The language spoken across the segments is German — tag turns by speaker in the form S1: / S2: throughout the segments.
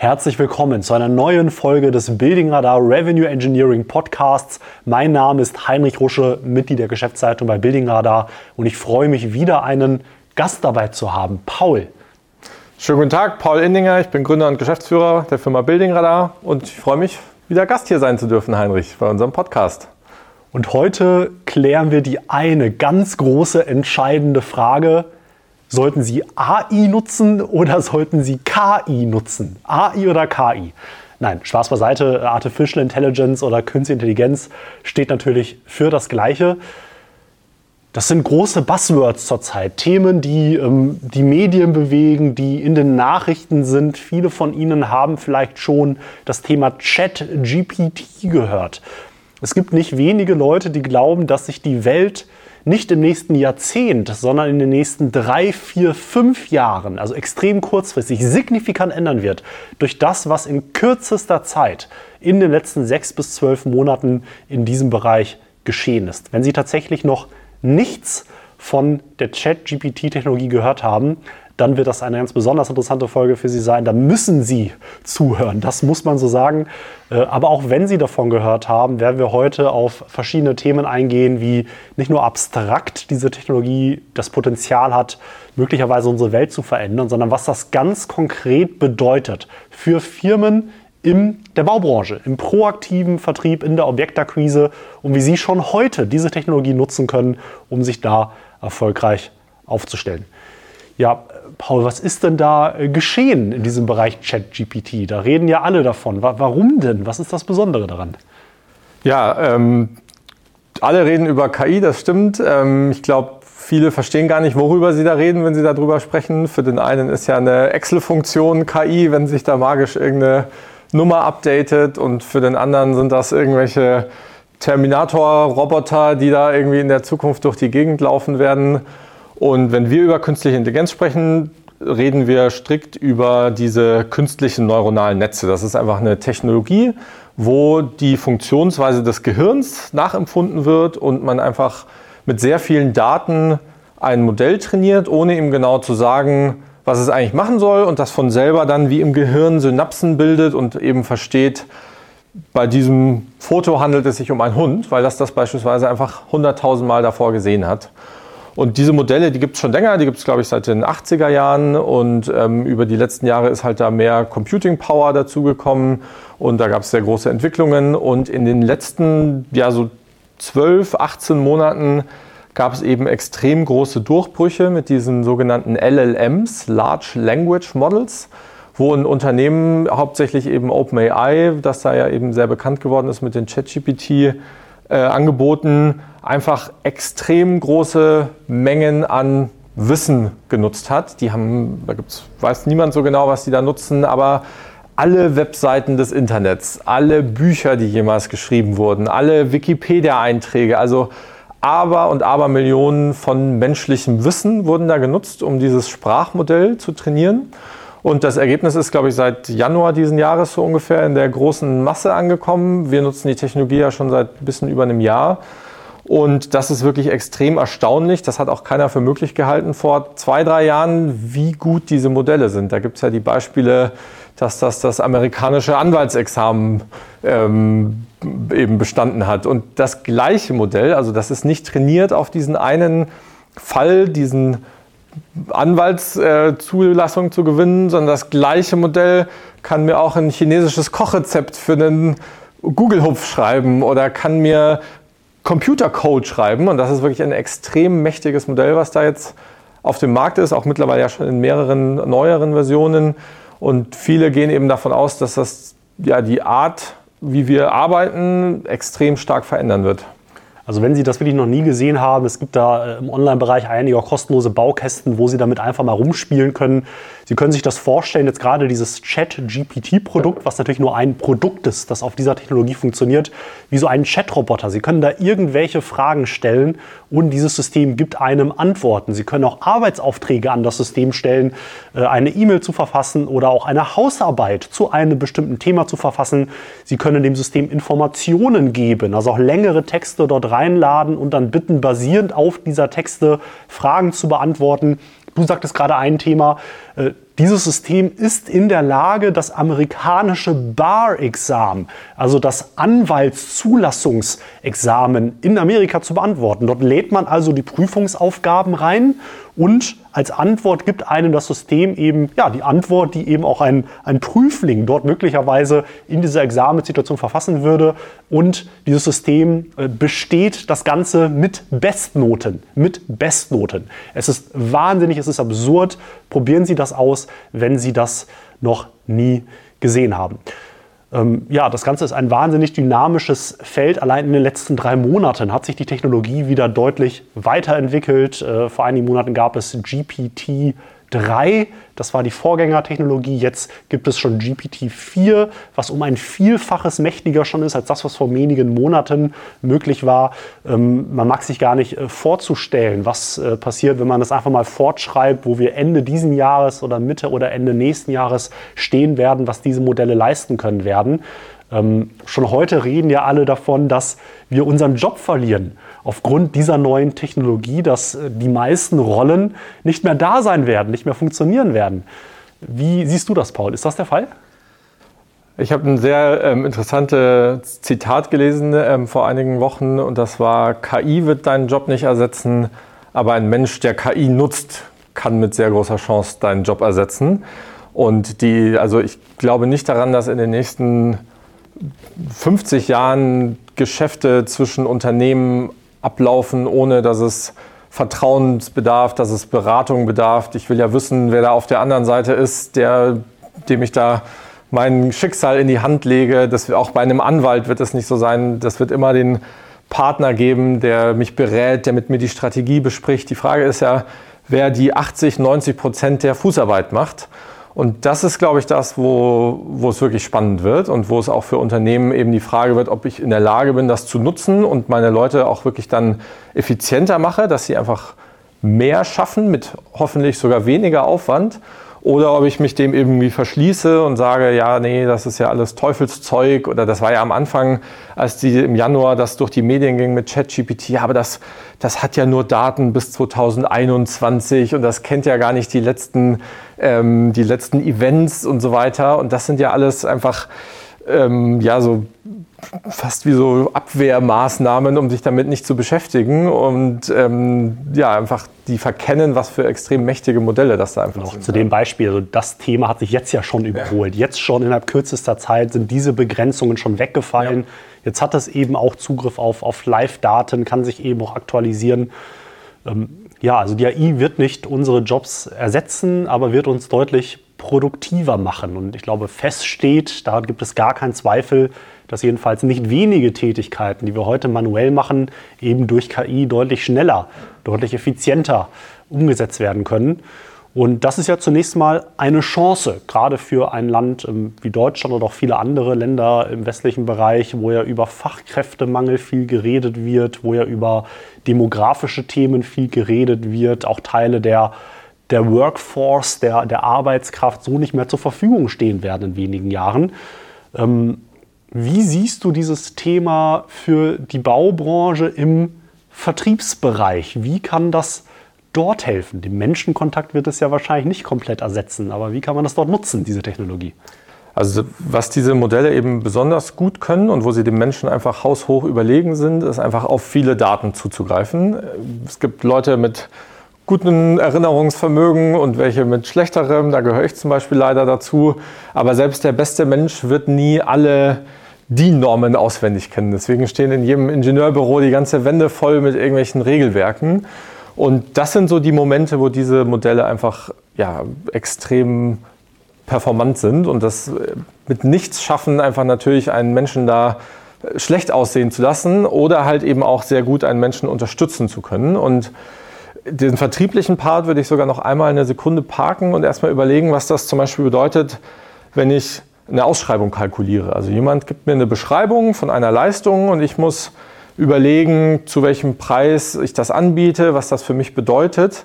S1: Herzlich willkommen zu einer neuen Folge des Building Radar Revenue Engineering Podcasts. Mein Name ist Heinrich Rusche, Mitglied der Geschäftsleitung bei Building Radar und ich freue mich wieder einen Gast dabei zu haben, Paul.
S2: Schönen guten Tag, Paul Indinger. Ich bin Gründer und Geschäftsführer der Firma Building Radar und ich freue mich, wieder Gast hier sein zu dürfen, Heinrich, bei unserem Podcast.
S1: Und heute klären wir die eine ganz große entscheidende Frage, Sollten Sie AI nutzen oder sollten Sie KI nutzen? AI oder KI? Nein, Spaß beiseite. Artificial Intelligence oder Künstliche Intelligenz steht natürlich für das Gleiche. Das sind große Buzzwords zurzeit. Themen, die ähm, die Medien bewegen, die in den Nachrichten sind. Viele von Ihnen haben vielleicht schon das Thema Chat-GPT gehört. Es gibt nicht wenige Leute, die glauben, dass sich die Welt nicht im nächsten Jahrzehnt, sondern in den nächsten drei, vier, fünf Jahren, also extrem kurzfristig, signifikant ändern wird durch das, was in kürzester Zeit in den letzten sechs bis zwölf Monaten in diesem Bereich geschehen ist. Wenn Sie tatsächlich noch nichts von der Chat-GPT-Technologie gehört haben, dann wird das eine ganz besonders interessante Folge für Sie sein. Da müssen Sie zuhören, das muss man so sagen. Äh, aber auch wenn Sie davon gehört haben, werden wir heute auf verschiedene Themen eingehen, wie nicht nur abstrakt diese Technologie das Potenzial hat, möglicherweise unsere Welt zu verändern, sondern was das ganz konkret bedeutet für Firmen in der Baubranche, im proaktiven Vertrieb, in der Objektakquise und wie Sie schon heute diese Technologie nutzen können, um sich da erfolgreich aufzustellen. Ja, Paul, was ist denn da äh, geschehen in diesem Bereich ChatGPT? Da reden ja alle davon. Warum denn? Was ist das Besondere daran?
S2: Ja, ähm, alle reden über KI, das stimmt. Ähm, ich glaube, viele verstehen gar nicht, worüber sie da reden, wenn sie darüber sprechen. Für den einen ist ja eine Excel-Funktion KI, wenn sich da magisch irgendeine Nummer updatet und für den anderen sind das irgendwelche Terminator-Roboter, die da irgendwie in der Zukunft durch die Gegend laufen werden. Und wenn wir über künstliche Intelligenz sprechen, reden wir strikt über diese künstlichen neuronalen Netze. Das ist einfach eine Technologie, wo die Funktionsweise des Gehirns nachempfunden wird und man einfach mit sehr vielen Daten ein Modell trainiert, ohne ihm genau zu sagen, was es eigentlich machen soll und das von selber dann wie im Gehirn Synapsen bildet und eben versteht, bei diesem Foto handelt es sich um einen Hund, weil das das beispielsweise einfach hunderttausendmal davor gesehen hat. Und diese Modelle, die gibt es schon länger, die gibt es, glaube ich, seit den 80er Jahren. Und ähm, über die letzten Jahre ist halt da mehr Computing Power dazugekommen. Und da gab es sehr große Entwicklungen. Und in den letzten, ja, so 12, 18 Monaten gab es eben extrem große Durchbrüche mit diesen sogenannten LLMs, Large Language Models, wo ein Unternehmen, hauptsächlich eben OpenAI, das da ja eben sehr bekannt geworden ist mit den ChatGPT-Angeboten, äh, einfach extrem große Mengen an Wissen genutzt hat. Die haben, da gibt's, weiß niemand so genau, was die da nutzen, aber alle Webseiten des Internets, alle Bücher, die jemals geschrieben wurden, alle Wikipedia-Einträge, also aber und aber Millionen von menschlichem Wissen wurden da genutzt, um dieses Sprachmodell zu trainieren. Und das Ergebnis ist, glaube ich, seit Januar diesen Jahres so ungefähr in der großen Masse angekommen. Wir nutzen die Technologie ja schon seit ein bisschen über einem Jahr. Und das ist wirklich extrem erstaunlich. Das hat auch keiner für möglich gehalten vor zwei, drei Jahren, wie gut diese Modelle sind. Da gibt es ja die Beispiele, dass das das amerikanische Anwaltsexamen ähm, eben bestanden hat. Und das gleiche Modell, also das ist nicht trainiert auf diesen einen Fall, diesen Anwaltszulassung zu gewinnen, sondern das gleiche Modell kann mir auch ein chinesisches Kochrezept für einen Google-Hupf schreiben oder kann mir Computercode schreiben. Und das ist wirklich ein extrem mächtiges Modell, was da jetzt auf dem Markt ist, auch mittlerweile ja schon in mehreren neueren Versionen. Und viele gehen eben davon aus, dass das ja die Art, wie wir arbeiten, extrem stark verändern wird.
S1: Also wenn Sie das wirklich noch nie gesehen haben, es gibt da äh, im Online-Bereich einige kostenlose Baukästen, wo Sie damit einfach mal rumspielen können. Sie können sich das vorstellen, jetzt gerade dieses Chat-GPT-Produkt, was natürlich nur ein Produkt ist, das auf dieser Technologie funktioniert, wie so ein Chat-Roboter. Sie können da irgendwelche Fragen stellen und dieses System gibt einem Antworten. Sie können auch Arbeitsaufträge an das System stellen, äh, eine E-Mail zu verfassen oder auch eine Hausarbeit zu einem bestimmten Thema zu verfassen. Sie können dem System Informationen geben, also auch längere Texte dort rein reinladen und dann bitten, basierend auf dieser Texte Fragen zu beantworten. Du sagtest gerade ein Thema, äh, Dieses System ist in der Lage, das amerikanische Bar-Examen, also das Anwaltszulassungsexamen in Amerika zu beantworten. Dort lädt man also die Prüfungsaufgaben rein und als Antwort gibt einem das System eben ja, die Antwort, die eben auch ein, ein Prüfling dort möglicherweise in dieser Examenssituation verfassen würde. Und dieses System äh, besteht das Ganze mit Bestnoten. Mit Bestnoten. Es ist wahnsinnig, es ist absurd. Probieren Sie das aus, wenn Sie das noch nie gesehen haben. Ähm, ja, das Ganze ist ein wahnsinnig dynamisches Feld. Allein in den letzten drei Monaten hat sich die Technologie wieder deutlich weiterentwickelt. Äh, vor einigen Monaten gab es GPT 3, das war die Vorgängertechnologie. Jetzt gibt es schon GPT-4, was um ein Vielfaches mächtiger schon ist als das, was vor wenigen Monaten möglich war. Ähm, man mag sich gar nicht äh, vorzustellen, was äh, passiert, wenn man das einfach mal fortschreibt, wo wir Ende diesen Jahres oder Mitte oder Ende nächsten Jahres stehen werden, was diese Modelle leisten können werden. Ähm, schon heute reden ja alle davon, dass wir unseren Job verlieren aufgrund dieser neuen Technologie, dass äh, die meisten Rollen nicht mehr da sein werden, nicht mehr funktionieren werden. Wie siehst du das, Paul? Ist das der Fall?
S2: Ich habe ein sehr ähm, interessantes Zitat gelesen ähm, vor einigen Wochen und das war, KI wird deinen Job nicht ersetzen, aber ein Mensch, der KI nutzt, kann mit sehr großer Chance deinen Job ersetzen. Und die, also ich glaube nicht daran, dass in den nächsten 50 Jahren Geschäfte zwischen Unternehmen ablaufen, ohne dass es Vertrauensbedarf, dass es Beratung bedarf. Ich will ja wissen, wer da auf der anderen Seite ist, der, dem ich da mein Schicksal in die Hand lege. Das, auch bei einem Anwalt wird es nicht so sein. Das wird immer den Partner geben, der mich berät, der mit mir die Strategie bespricht. Die Frage ist ja, wer die 80, 90 Prozent der Fußarbeit macht. Und das ist, glaube ich, das, wo, wo es wirklich spannend wird und wo es auch für Unternehmen eben die Frage wird, ob ich in der Lage bin, das zu nutzen und meine Leute auch wirklich dann effizienter mache, dass sie einfach mehr schaffen mit hoffentlich sogar weniger Aufwand oder ob ich mich dem irgendwie verschließe und sage, ja, nee, das ist ja alles Teufelszeug. Oder das war ja am Anfang, als die im Januar das durch die Medien ging mit ChatGPT, ja, aber das, das hat ja nur Daten bis 2021 und das kennt ja gar nicht die letzten, ähm, die letzten Events und so weiter. Und das sind ja alles einfach ähm, ja so fast wie so Abwehrmaßnahmen, um sich damit nicht zu beschäftigen und ähm, ja, einfach die verkennen, was für extrem mächtige Modelle das da einfach
S1: Noch sind. Zu dem Beispiel, also das Thema hat sich jetzt ja schon überholt. Ja. Jetzt schon innerhalb kürzester Zeit sind diese Begrenzungen schon weggefallen. Ja. Jetzt hat es eben auch Zugriff auf, auf Live-Daten, kann sich eben auch aktualisieren. Ähm, ja, also die AI wird nicht unsere Jobs ersetzen, aber wird uns deutlich produktiver machen. Und ich glaube, fest steht, da gibt es gar keinen Zweifel, dass jedenfalls nicht wenige Tätigkeiten, die wir heute manuell machen, eben durch KI deutlich schneller, deutlich effizienter umgesetzt werden können. Und das ist ja zunächst mal eine Chance, gerade für ein Land ähm, wie Deutschland oder auch viele andere Länder im westlichen Bereich, wo ja über Fachkräftemangel viel geredet wird, wo ja über demografische Themen viel geredet wird, auch Teile der, der Workforce, der, der Arbeitskraft so nicht mehr zur Verfügung stehen werden in wenigen Jahren. Ähm, wie siehst du dieses Thema für die Baubranche im Vertriebsbereich? Wie kann das dort helfen? Den Menschenkontakt wird es ja wahrscheinlich nicht komplett ersetzen, aber wie kann man das dort nutzen, diese Technologie?
S2: Also was diese Modelle eben besonders gut können und wo sie dem Menschen einfach haushoch überlegen sind, ist einfach auf viele Daten zuzugreifen. Es gibt Leute mit guten Erinnerungsvermögen und welche mit schlechterem. Da gehöre ich zum Beispiel leider dazu. Aber selbst der beste Mensch wird nie alle DIN-Normen auswendig kennen. Deswegen stehen in jedem Ingenieurbüro die ganze Wände voll mit irgendwelchen Regelwerken. Und das sind so die Momente, wo diese Modelle einfach ja, extrem performant sind und das mit nichts schaffen, einfach natürlich einen Menschen da schlecht aussehen zu lassen oder halt eben auch sehr gut einen Menschen unterstützen zu können. Und den vertrieblichen Part würde ich sogar noch einmal eine Sekunde parken und erstmal überlegen, was das zum Beispiel bedeutet, wenn ich eine Ausschreibung kalkuliere. Also jemand gibt mir eine Beschreibung von einer Leistung und ich muss überlegen, zu welchem Preis ich das anbiete, was das für mich bedeutet.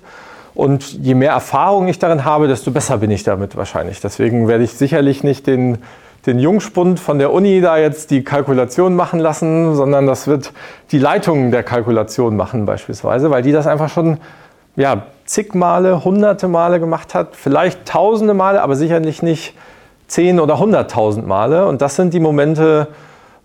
S2: Und je mehr Erfahrung ich darin habe, desto besser bin ich damit wahrscheinlich. Deswegen werde ich sicherlich nicht den, den Jungspund von der Uni da jetzt die Kalkulation machen lassen, sondern das wird die Leitung der Kalkulation machen beispielsweise, weil die das einfach schon ja, zig Male, hunderte Male gemacht hat, vielleicht tausende Male, aber sicherlich nicht zehn oder hunderttausend Male. Und das sind die Momente,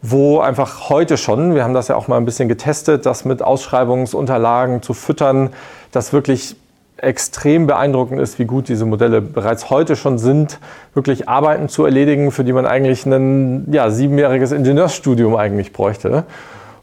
S2: wo einfach heute schon, wir haben das ja auch mal ein bisschen getestet, das mit Ausschreibungsunterlagen zu füttern, das wirklich extrem beeindruckend ist, wie gut diese Modelle bereits heute schon sind, wirklich Arbeiten zu erledigen, für die man eigentlich ein ja, siebenjähriges Ingenieursstudium eigentlich bräuchte.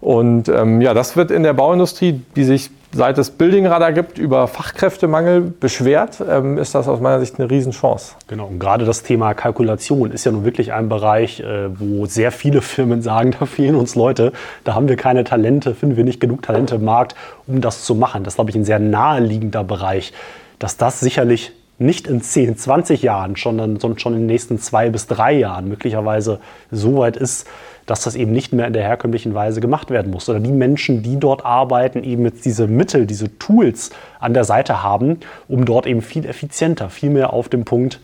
S2: Und ähm, ja, das wird in der Bauindustrie, die sich seit es Buildingradar gibt, über Fachkräftemangel beschwert, ähm, ist das aus meiner Sicht eine Riesenchance.
S1: Genau, und gerade das Thema Kalkulation ist ja nun wirklich ein Bereich, äh, wo sehr viele Firmen sagen, da fehlen uns Leute, da haben wir keine Talente, finden wir nicht genug Talente im Markt, um das zu machen. Das ist, glaube ich, ein sehr naheliegender Bereich, dass das sicherlich nicht in 10, 20 Jahren, sondern schon in den nächsten zwei bis drei Jahren möglicherweise so weit ist, dass das eben nicht mehr in der herkömmlichen Weise gemacht werden muss. Oder die Menschen, die dort arbeiten, eben jetzt diese Mittel, diese Tools an der Seite haben, um dort eben viel effizienter, viel mehr auf dem Punkt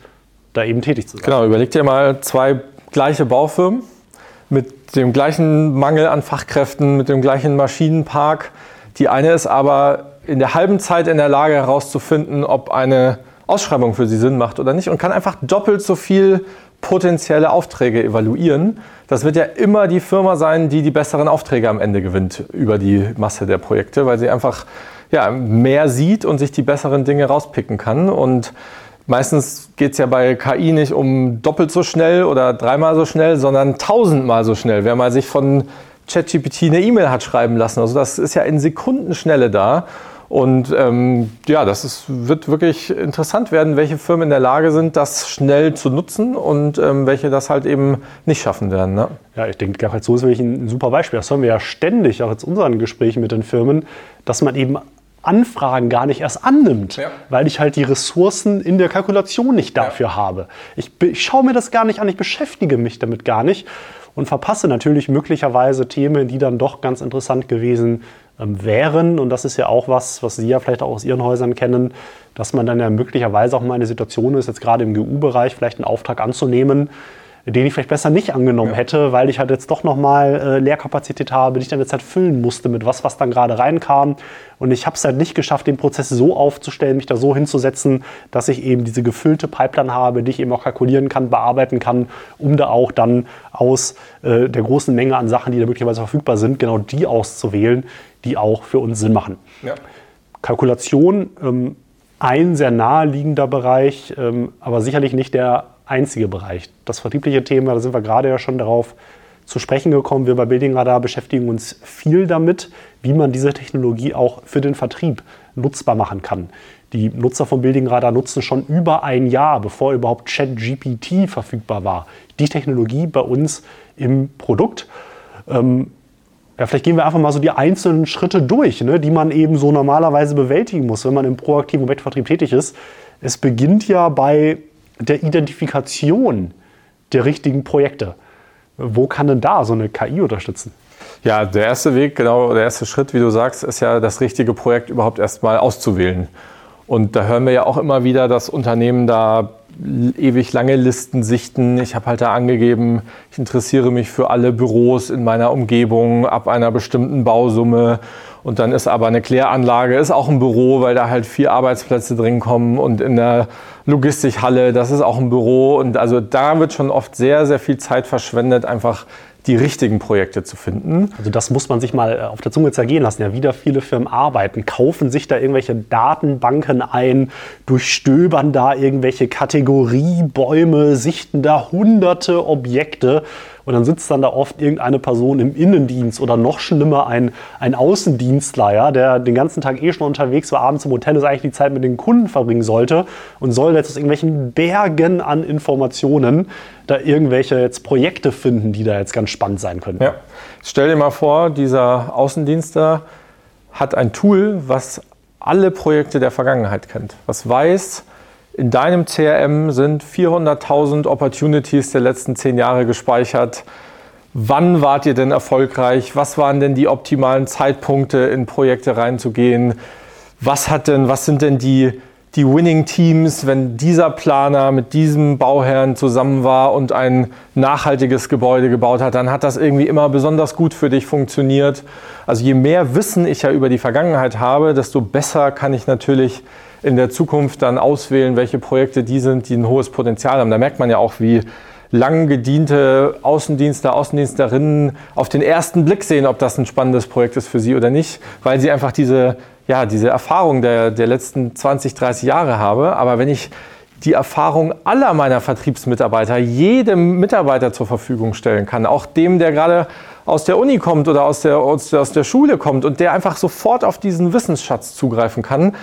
S1: da eben tätig zu sein.
S2: Genau, überleg dir mal zwei gleiche Baufirmen mit dem gleichen Mangel an Fachkräften, mit dem gleichen Maschinenpark. Die eine ist aber in der halben Zeit in der Lage herauszufinden, ob eine Ausschreibung für sie Sinn macht oder nicht und kann einfach doppelt so viel potenzielle Aufträge evaluieren. Das wird ja immer die Firma sein, die die besseren Aufträge am Ende gewinnt über die Masse der Projekte, weil sie einfach ja, mehr sieht und sich die besseren Dinge rauspicken kann. Und meistens geht es ja bei KI nicht um doppelt so schnell oder dreimal so schnell, sondern tausendmal so schnell. Wer mal sich von ChatGPT eine E-Mail hat schreiben lassen, also das ist ja in Sekundenschnelle da. Und ähm, ja, das ist, wird wirklich interessant werden, welche Firmen in der Lage sind, das schnell zu nutzen und ähm, welche das halt eben nicht schaffen werden. Ne?
S1: Ja, ich denke, Gerhard so ist wirklich ein super Beispiel. Das hören wir ja ständig, auch jetzt unseren Gesprächen mit den Firmen, dass man eben Anfragen gar nicht erst annimmt, ja. weil ich halt die Ressourcen in der Kalkulation nicht dafür ja. habe. Ich, ich schaue mir das gar nicht an, ich beschäftige mich damit gar nicht und verpasse natürlich möglicherweise Themen, die dann doch ganz interessant gewesen sind wären. Und das ist ja auch was, was Sie ja vielleicht auch aus Ihren Häusern kennen, dass man dann ja möglicherweise auch mal in der Situation ist, jetzt gerade im GU-Bereich vielleicht einen Auftrag anzunehmen, den ich vielleicht besser nicht angenommen ja. hätte, weil ich halt jetzt doch nochmal äh, Leerkapazität habe, die ich dann jetzt halt füllen musste mit was, was dann gerade reinkam. Und ich habe es halt nicht geschafft, den Prozess so aufzustellen, mich da so hinzusetzen, dass ich eben diese gefüllte Pipeline habe, die ich eben auch kalkulieren kann, bearbeiten kann, um da auch dann aus äh, der großen Menge an Sachen, die da möglicherweise verfügbar sind, genau die auszuwählen, die auch für uns Sinn machen. Ja. Kalkulation, ähm, ein sehr naheliegender Bereich, ähm, aber sicherlich nicht der einzige Bereich. Das vertriebliche Thema, da sind wir gerade ja schon darauf zu sprechen gekommen. Wir bei Building Radar beschäftigen uns viel damit, wie man diese Technologie auch für den Vertrieb nutzbar machen kann. Die Nutzer von Building Radar nutzen schon über ein Jahr, bevor überhaupt ChatGPT verfügbar war, die Technologie bei uns im Produkt. Ähm, ja, vielleicht gehen wir einfach mal so die einzelnen Schritte durch, ne, die man eben so normalerweise bewältigen muss, wenn man im proaktiven Objektvertrieb tätig ist. Es beginnt ja bei der Identifikation der richtigen Projekte. Wo kann denn da so eine KI unterstützen?
S2: Ja, der erste Weg, genau, der erste Schritt, wie du sagst, ist ja das richtige Projekt überhaupt erstmal auszuwählen. Und da hören wir ja auch immer wieder, dass Unternehmen da ewig lange Listen sichten. Ich habe halt da angegeben, ich interessiere mich für alle Büros in meiner Umgebung ab einer bestimmten Bausumme. Und dann ist aber eine Kläranlage, ist auch ein Büro, weil da halt vier Arbeitsplätze drin kommen. Und in der Logistikhalle, das ist auch ein Büro. Und also da wird schon oft sehr, sehr viel Zeit verschwendet, einfach die richtigen Projekte zu finden.
S1: Also das muss man sich mal äh, auf der Zunge zergehen lassen. Ja, wieder viele Firmen arbeiten, kaufen sich da irgendwelche Datenbanken ein, durchstöbern da irgendwelche Kategoriebäume, sichten da hunderte Objekte und dann sitzt dann da oft irgendeine Person im Innendienst oder noch schlimmer ein, ein Außendienstler, der den ganzen Tag eh schon unterwegs war, abends im Hotel ist eigentlich die Zeit mit den Kunden verbringen sollte und soll jetzt aus irgendwelchen Bergen an Informationen da irgendwelche jetzt Projekte finden, die da jetzt ganz spannend sein könnten.
S2: Ja. Stell dir mal vor, dieser Außendienstler hat ein Tool, was alle Projekte der Vergangenheit kennt, was weiß, in deinem CRM sind 400.000 Opportunities der letzten zehn Jahre gespeichert. Wann wart ihr denn erfolgreich? Was waren denn die optimalen Zeitpunkte, in Projekte reinzugehen? Was hat denn, was sind denn die die Winning Teams, wenn dieser Planer mit diesem Bauherrn zusammen war und ein nachhaltiges Gebäude gebaut hat, dann hat das irgendwie immer besonders gut für dich funktioniert. Also je mehr Wissen ich ja über die Vergangenheit habe, desto besser kann ich natürlich in der Zukunft dann auswählen, welche Projekte die sind, die ein hohes Potenzial haben. Da merkt man ja auch, wie lang gediente Außendienstler, Außendienstlerinnen auf den ersten Blick sehen, ob das ein spannendes Projekt ist für sie oder nicht, weil sie einfach diese ja, diese Erfahrung der, der letzten 20, 30 Jahre habe. Aber wenn ich die Erfahrung aller meiner Vertriebsmitarbeiter jedem Mitarbeiter zur Verfügung stellen kann, auch dem, der gerade aus der Uni kommt oder aus der, aus der, aus der Schule kommt und der einfach sofort auf diesen Wissensschatz zugreifen kann.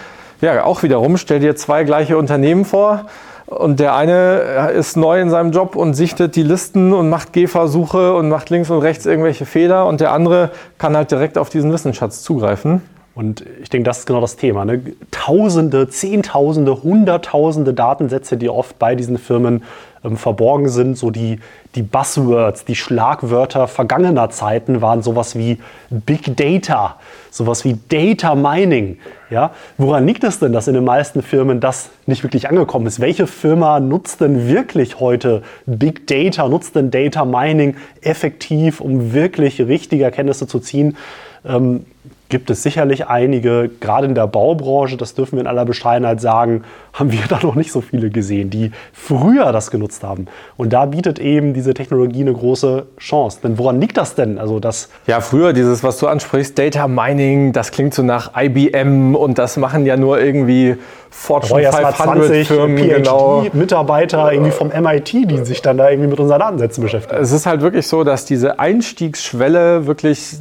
S2: Ja, auch wiederum, stell dir zwei gleiche Unternehmen vor und der eine ist neu in seinem Job und sichtet die Listen und macht Gehversuche und macht links und rechts irgendwelche Fehler und der andere kann halt direkt auf diesen Wissensschatz zugreifen.
S1: Und ich denke, das ist genau das Thema. Ne? Tausende, Zehntausende, Hunderttausende Datensätze, die oft bei diesen Firmen ähm, verborgen sind. So die, die Buzzwords, die Schlagwörter vergangener Zeiten waren sowas wie Big Data, sowas wie Data Mining. Ja? Woran liegt es denn, dass in den meisten Firmen das nicht wirklich angekommen ist? Welche Firma nutzt denn wirklich heute Big Data, nutzt denn Data Mining effektiv, um wirklich richtige Erkenntnisse zu ziehen? Ähm, gibt es sicherlich einige, gerade in der Baubranche, das dürfen wir in aller Bescheidenheit sagen, haben wir da noch nicht so viele gesehen, die früher das genutzt haben. Und da bietet eben diese Technologie eine große Chance. Denn woran liegt das denn? Also das
S2: ja, früher dieses, was du ansprichst, Data Mining, das klingt so nach IBM und das machen ja nur irgendwie Fortune 500 Firmen,
S1: genau. Mitarbeiter irgendwie vom MIT, die sich dann da irgendwie mit unseren Datensätzen beschäftigen.
S2: Es ist halt wirklich so, dass diese Einstiegsschwelle wirklich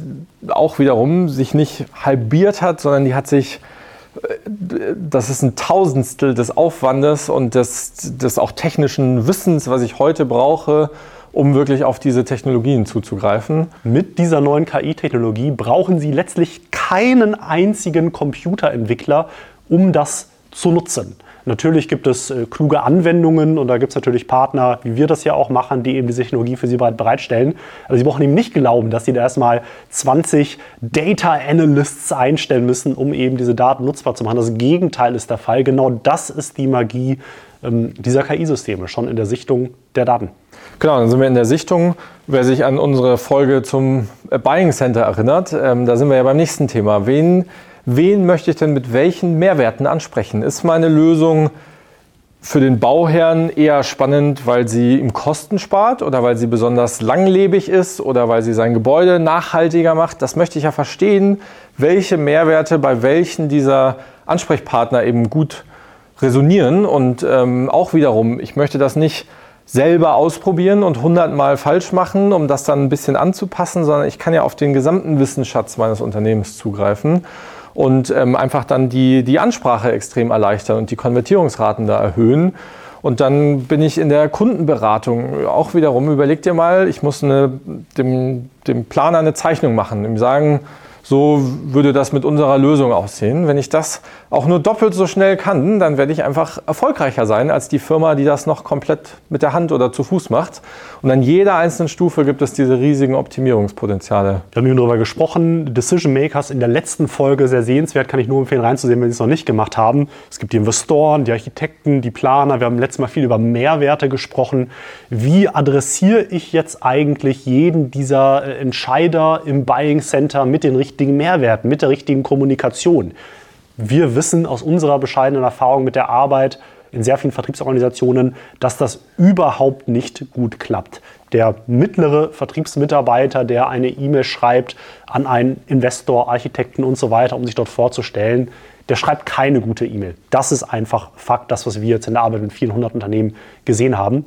S2: auch wiederum sich nicht halbiert hat, sondern die hat sich das ist ein Tausendstel des Aufwandes und des, des auch technischen Wissens, was ich heute brauche, um wirklich auf diese Technologien zuzugreifen.
S1: Mit dieser neuen KI-Technologie brauchen Sie letztlich keinen einzigen Computerentwickler, um das zu nutzen. Natürlich gibt es äh, kluge Anwendungen und da gibt es natürlich Partner, wie wir das ja auch machen, die eben diese Technologie für Sie bereitstellen. Aber Sie brauchen eben nicht glauben, dass Sie da erstmal 20 Data Analysts einstellen müssen, um eben diese Daten nutzbar zu machen. Das Gegenteil ist der Fall. Genau das ist die Magie ähm, dieser KI-Systeme, schon in der Sichtung der Daten.
S2: Genau, dann sind wir in der Sichtung. Wer sich an unsere Folge zum Buying Center erinnert, ähm, da sind wir ja beim nächsten Thema. Wen wen möchte ich denn mit welchen Mehrwerten ansprechen? Ist meine Lösung für den Bauherrn eher spannend, weil sie ihm Kosten spart oder weil sie besonders langlebig ist oder weil sie sein Gebäude nachhaltiger macht? Das möchte ich ja verstehen, welche Mehrwerte bei welchen dieser Ansprechpartner eben gut resonieren. Und ähm, auch wiederum, ich möchte das nicht selber ausprobieren und hundertmal falsch machen, um das dann ein bisschen anzupassen, sondern ich kann ja auf den gesamten Wissensschatz meines Unternehmens zugreifen und ähm, einfach dann die, die Ansprache extrem erleichtern und die Konvertierungsraten da erhöhen. Und dann bin ich in der Kundenberatung auch wiederum, überleg dir mal, ich muss eine, dem, dem Planer eine Zeichnung machen, ihm sagen, so würde das mit unserer Lösung aussehen. Wenn ich das auch nur doppelt so schnell kann, dann werde ich einfach erfolgreicher sein als die Firma, die das noch komplett mit der Hand oder zu Fuß macht. Und an jeder einzelnen Stufe gibt es diese riesigen Optimierungspotenziale.
S1: Wir haben eben darüber gesprochen. Decision Makers in der letzten Folge sehr sehenswert, kann ich nur empfehlen reinzusehen, wenn Sie es noch nicht gemacht haben. Es gibt die Investoren, die Architekten, die Planer. Wir haben letztes Mal viel über Mehrwerte gesprochen. Wie adressiere ich jetzt eigentlich jeden dieser äh, Entscheider im Buying Center mit den richtigen richtigen Mehrwert, mit der richtigen Kommunikation. Wir wissen aus unserer bescheidenen Erfahrung mit der Arbeit in sehr vielen Vertriebsorganisationen, dass das überhaupt nicht gut klappt. Der mittlere Vertriebsmitarbeiter, der eine E-Mail schreibt an einen Investor, Architekten und so weiter, um sich dort vorzustellen, der schreibt keine gute E-Mail. Das ist einfach Fakt, das, was wir jetzt in der Arbeit mit vielen hundert Unternehmen gesehen haben.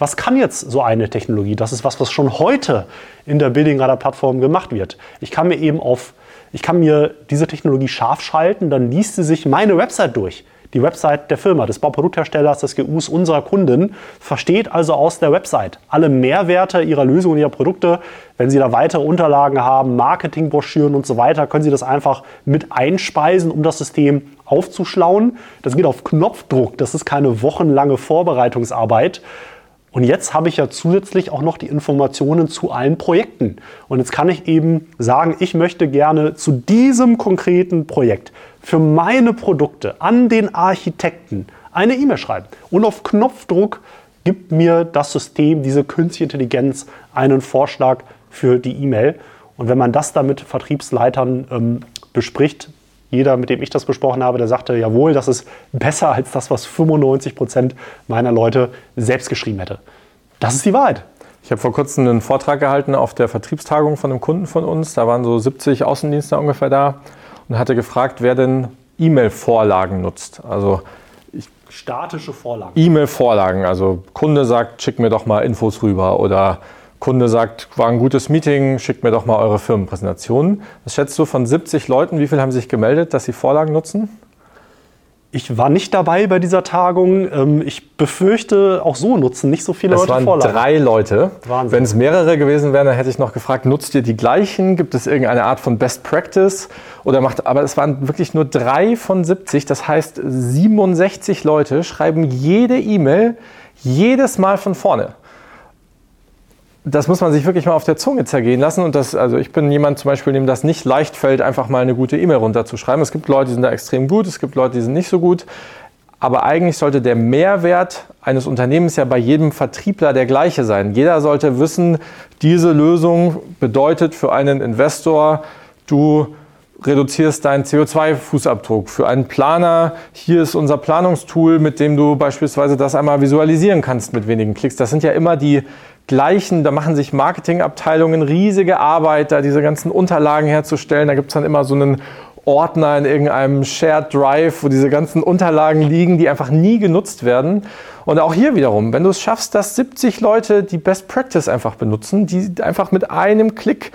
S1: Was kann jetzt so eine Technologie? Das ist was, was schon heute in der Building Radar Plattform gemacht wird. Ich kann mir eben auf, ich kann mir diese Technologie scharf schalten, dann liest sie sich meine Website durch. Die Website der Firma, des Bauproduktherstellers, des GUs unserer Kunden, versteht also aus der Website alle Mehrwerte ihrer Lösungen, ihrer Produkte. Wenn Sie da weitere Unterlagen haben, Marketingbroschüren und so weiter, können Sie das einfach mit einspeisen, um das System aufzuschlauen. Das geht auf Knopfdruck. Das ist keine wochenlange Vorbereitungsarbeit. Und jetzt habe ich ja zusätzlich auch noch die Informationen zu allen Projekten. Und jetzt kann ich eben sagen, ich möchte gerne zu diesem konkreten Projekt für meine Produkte an den Architekten eine E-Mail schreiben. Und auf Knopfdruck gibt mir das System, diese künstliche Intelligenz, einen Vorschlag für die E-Mail. Und wenn man das dann mit Vertriebsleitern ähm, bespricht, jeder, mit dem ich das besprochen habe, der sagte, jawohl, das ist besser als das, was 95 Prozent meiner Leute selbst geschrieben hätte. Das ist die Wahrheit.
S2: Ich habe vor kurzem einen Vortrag gehalten auf der Vertriebstagung von einem Kunden von uns. Da waren so 70 Außendienstler ungefähr da und hatte gefragt, wer denn E-Mail-Vorlagen nutzt. Also
S1: statische Vorlagen.
S2: E-Mail-Vorlagen. Also Kunde sagt, schick mir doch mal Infos rüber oder Kunde sagt, war ein gutes Meeting, schickt mir doch mal eure Firmenpräsentationen. Was schätzt du von 70 Leuten, wie viele haben sich gemeldet, dass sie Vorlagen nutzen?
S1: Ich war nicht dabei bei dieser Tagung. Ähm, ich befürchte, auch so nutzen nicht so viele
S2: es
S1: Leute
S2: waren
S1: Vorlagen.
S2: drei Leute.
S1: Wahnsinn.
S2: Wenn es mehrere gewesen wären, dann hätte ich noch gefragt, nutzt ihr die gleichen? Gibt es irgendeine Art von Best Practice? Oder macht, aber es waren wirklich nur drei von 70. Das heißt, 67 Leute schreiben jede E-Mail jedes Mal von vorne das muss man sich wirklich mal auf der Zunge zergehen lassen. Und das, also ich bin jemand zum Beispiel, dem das nicht leicht fällt, einfach mal eine gute E-Mail runterzuschreiben. Es gibt Leute, die sind da extrem gut, es gibt Leute, die sind nicht so gut. Aber eigentlich sollte der Mehrwert eines Unternehmens ja bei jedem Vertriebler der gleiche sein. Jeder sollte wissen, diese Lösung bedeutet für einen Investor, du reduzierst deinen CO2-Fußabdruck. Für einen Planer, hier ist unser Planungstool, mit dem du beispielsweise das einmal visualisieren kannst mit wenigen Klicks. Das sind ja immer die gleichen, da machen sich Marketingabteilungen riesige Arbeit, da diese ganzen Unterlagen herzustellen. Da gibt es dann immer so einen Ordner in irgendeinem Shared Drive, wo diese ganzen Unterlagen liegen, die einfach nie genutzt werden. Und auch hier wiederum, wenn du es schaffst, dass 70 Leute die Best Practice einfach benutzen, die einfach mit einem Klick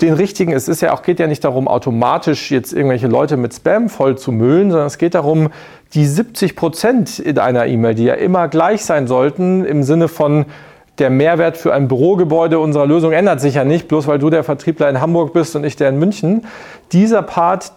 S2: den richtigen, es ist ja auch, geht ja nicht darum, automatisch jetzt irgendwelche Leute mit Spam voll zu müllen, sondern es geht darum, die 70 Prozent in einer E-Mail, die ja immer gleich sein sollten, im Sinne von, der Mehrwert für ein Bürogebäude unserer Lösung ändert sich ja nicht, bloß weil du der Vertriebler in Hamburg bist und ich der in München. Dieser Part,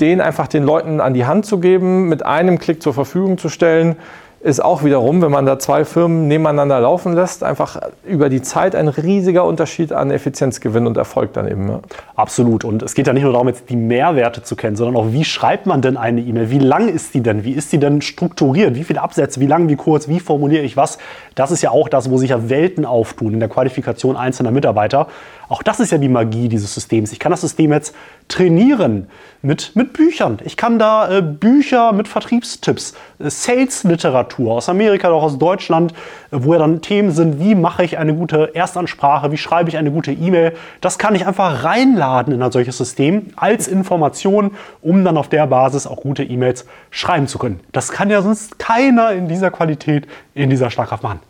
S2: den einfach den Leuten an die Hand zu geben, mit einem Klick zur Verfügung zu stellen, ist auch wiederum, wenn man da zwei Firmen nebeneinander laufen lässt, einfach über die Zeit ein riesiger Unterschied an Effizienzgewinn und Erfolg dann eben. Ja.
S1: Absolut. Und es geht ja nicht nur darum, jetzt die Mehrwerte zu kennen, sondern auch, wie schreibt man denn eine E-Mail? Wie lang ist die denn? Wie ist die denn strukturiert? Wie viele Absätze? Wie lang, wie kurz? Wie formuliere ich was? Das ist ja auch das, wo sich ja Welten auftun in der Qualifikation einzelner Mitarbeiter. Auch das ist ja die Magie dieses Systems. Ich kann das System jetzt trainieren mit, mit Büchern. Ich kann da äh, Bücher mit Vertriebstipps, äh, Sales-Literatur aus Amerika, auch aus Deutschland, äh, wo ja dann Themen sind, wie mache ich eine gute Erstansprache, wie schreibe ich eine gute E-Mail. Das kann ich einfach reinladen in ein solches System als Information, um dann auf der Basis auch gute E-Mails schreiben zu können. Das kann ja sonst keiner in dieser Qualität, in dieser Schlagkraft machen.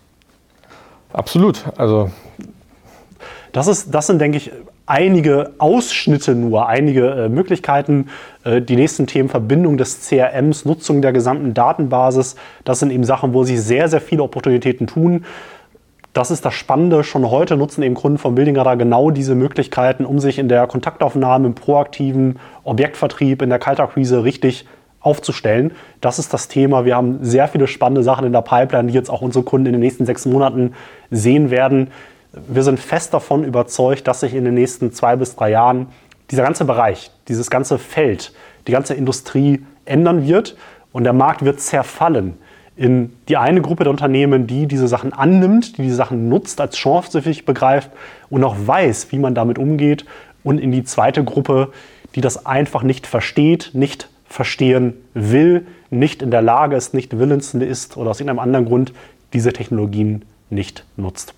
S2: Absolut. Also
S1: das, ist, das sind, denke ich, einige Ausschnitte nur, einige äh, Möglichkeiten. Äh, die nächsten Themen Verbindung des CRMs, Nutzung der gesamten Datenbasis, das sind eben Sachen, wo sich sehr, sehr viele Opportunitäten tun. Das ist das Spannende. Schon heute nutzen eben Kunden von Building genau diese Möglichkeiten, um sich in der Kontaktaufnahme, im proaktiven Objektvertrieb, in der Kaltakquise richtig aufzustellen. Das ist das Thema. Wir haben sehr viele spannende Sachen in der Pipeline, die jetzt auch unsere Kunden in den nächsten sechs Monaten sehen werden wir sind fest davon überzeugt, dass sich in den nächsten zwei bis drei Jahren dieser ganze Bereich, dieses ganze Feld, die ganze Industrie ändern wird und der Markt wird zerfallen in die eine Gruppe der Unternehmen, die diese Sachen annimmt, die diese Sachen nutzt, als Chance für sich begreift und auch weiß, wie man damit umgeht und in die zweite Gruppe, die das einfach nicht versteht, nicht verstehen will, nicht in der Lage ist, nicht willens ist oder aus irgendeinem anderen Grund diese Technologien nicht nutzt.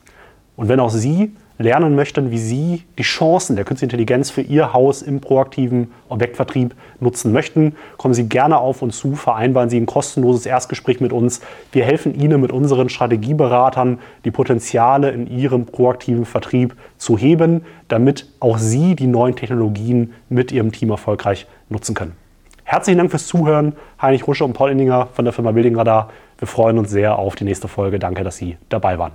S1: Und wenn auch Sie lernen möchten, wie Sie die Chancen der künstlichen Intelligenz für Ihr Haus im proaktiven Objektvertrieb nutzen möchten, kommen Sie gerne auf uns zu, vereinbaren Sie ein kostenloses Erstgespräch mit uns. Wir helfen Ihnen mit unseren Strategieberatern, die Potenziale in Ihrem proaktiven Vertrieb zu heben, damit auch Sie die neuen Technologien mit Ihrem Team erfolgreich nutzen können. Herzlichen Dank fürs Zuhören. Heinrich Rusche und Paul Indinger von der Firma Building Radar. Wir freuen uns sehr auf die nächste Folge. Danke, dass Sie dabei waren.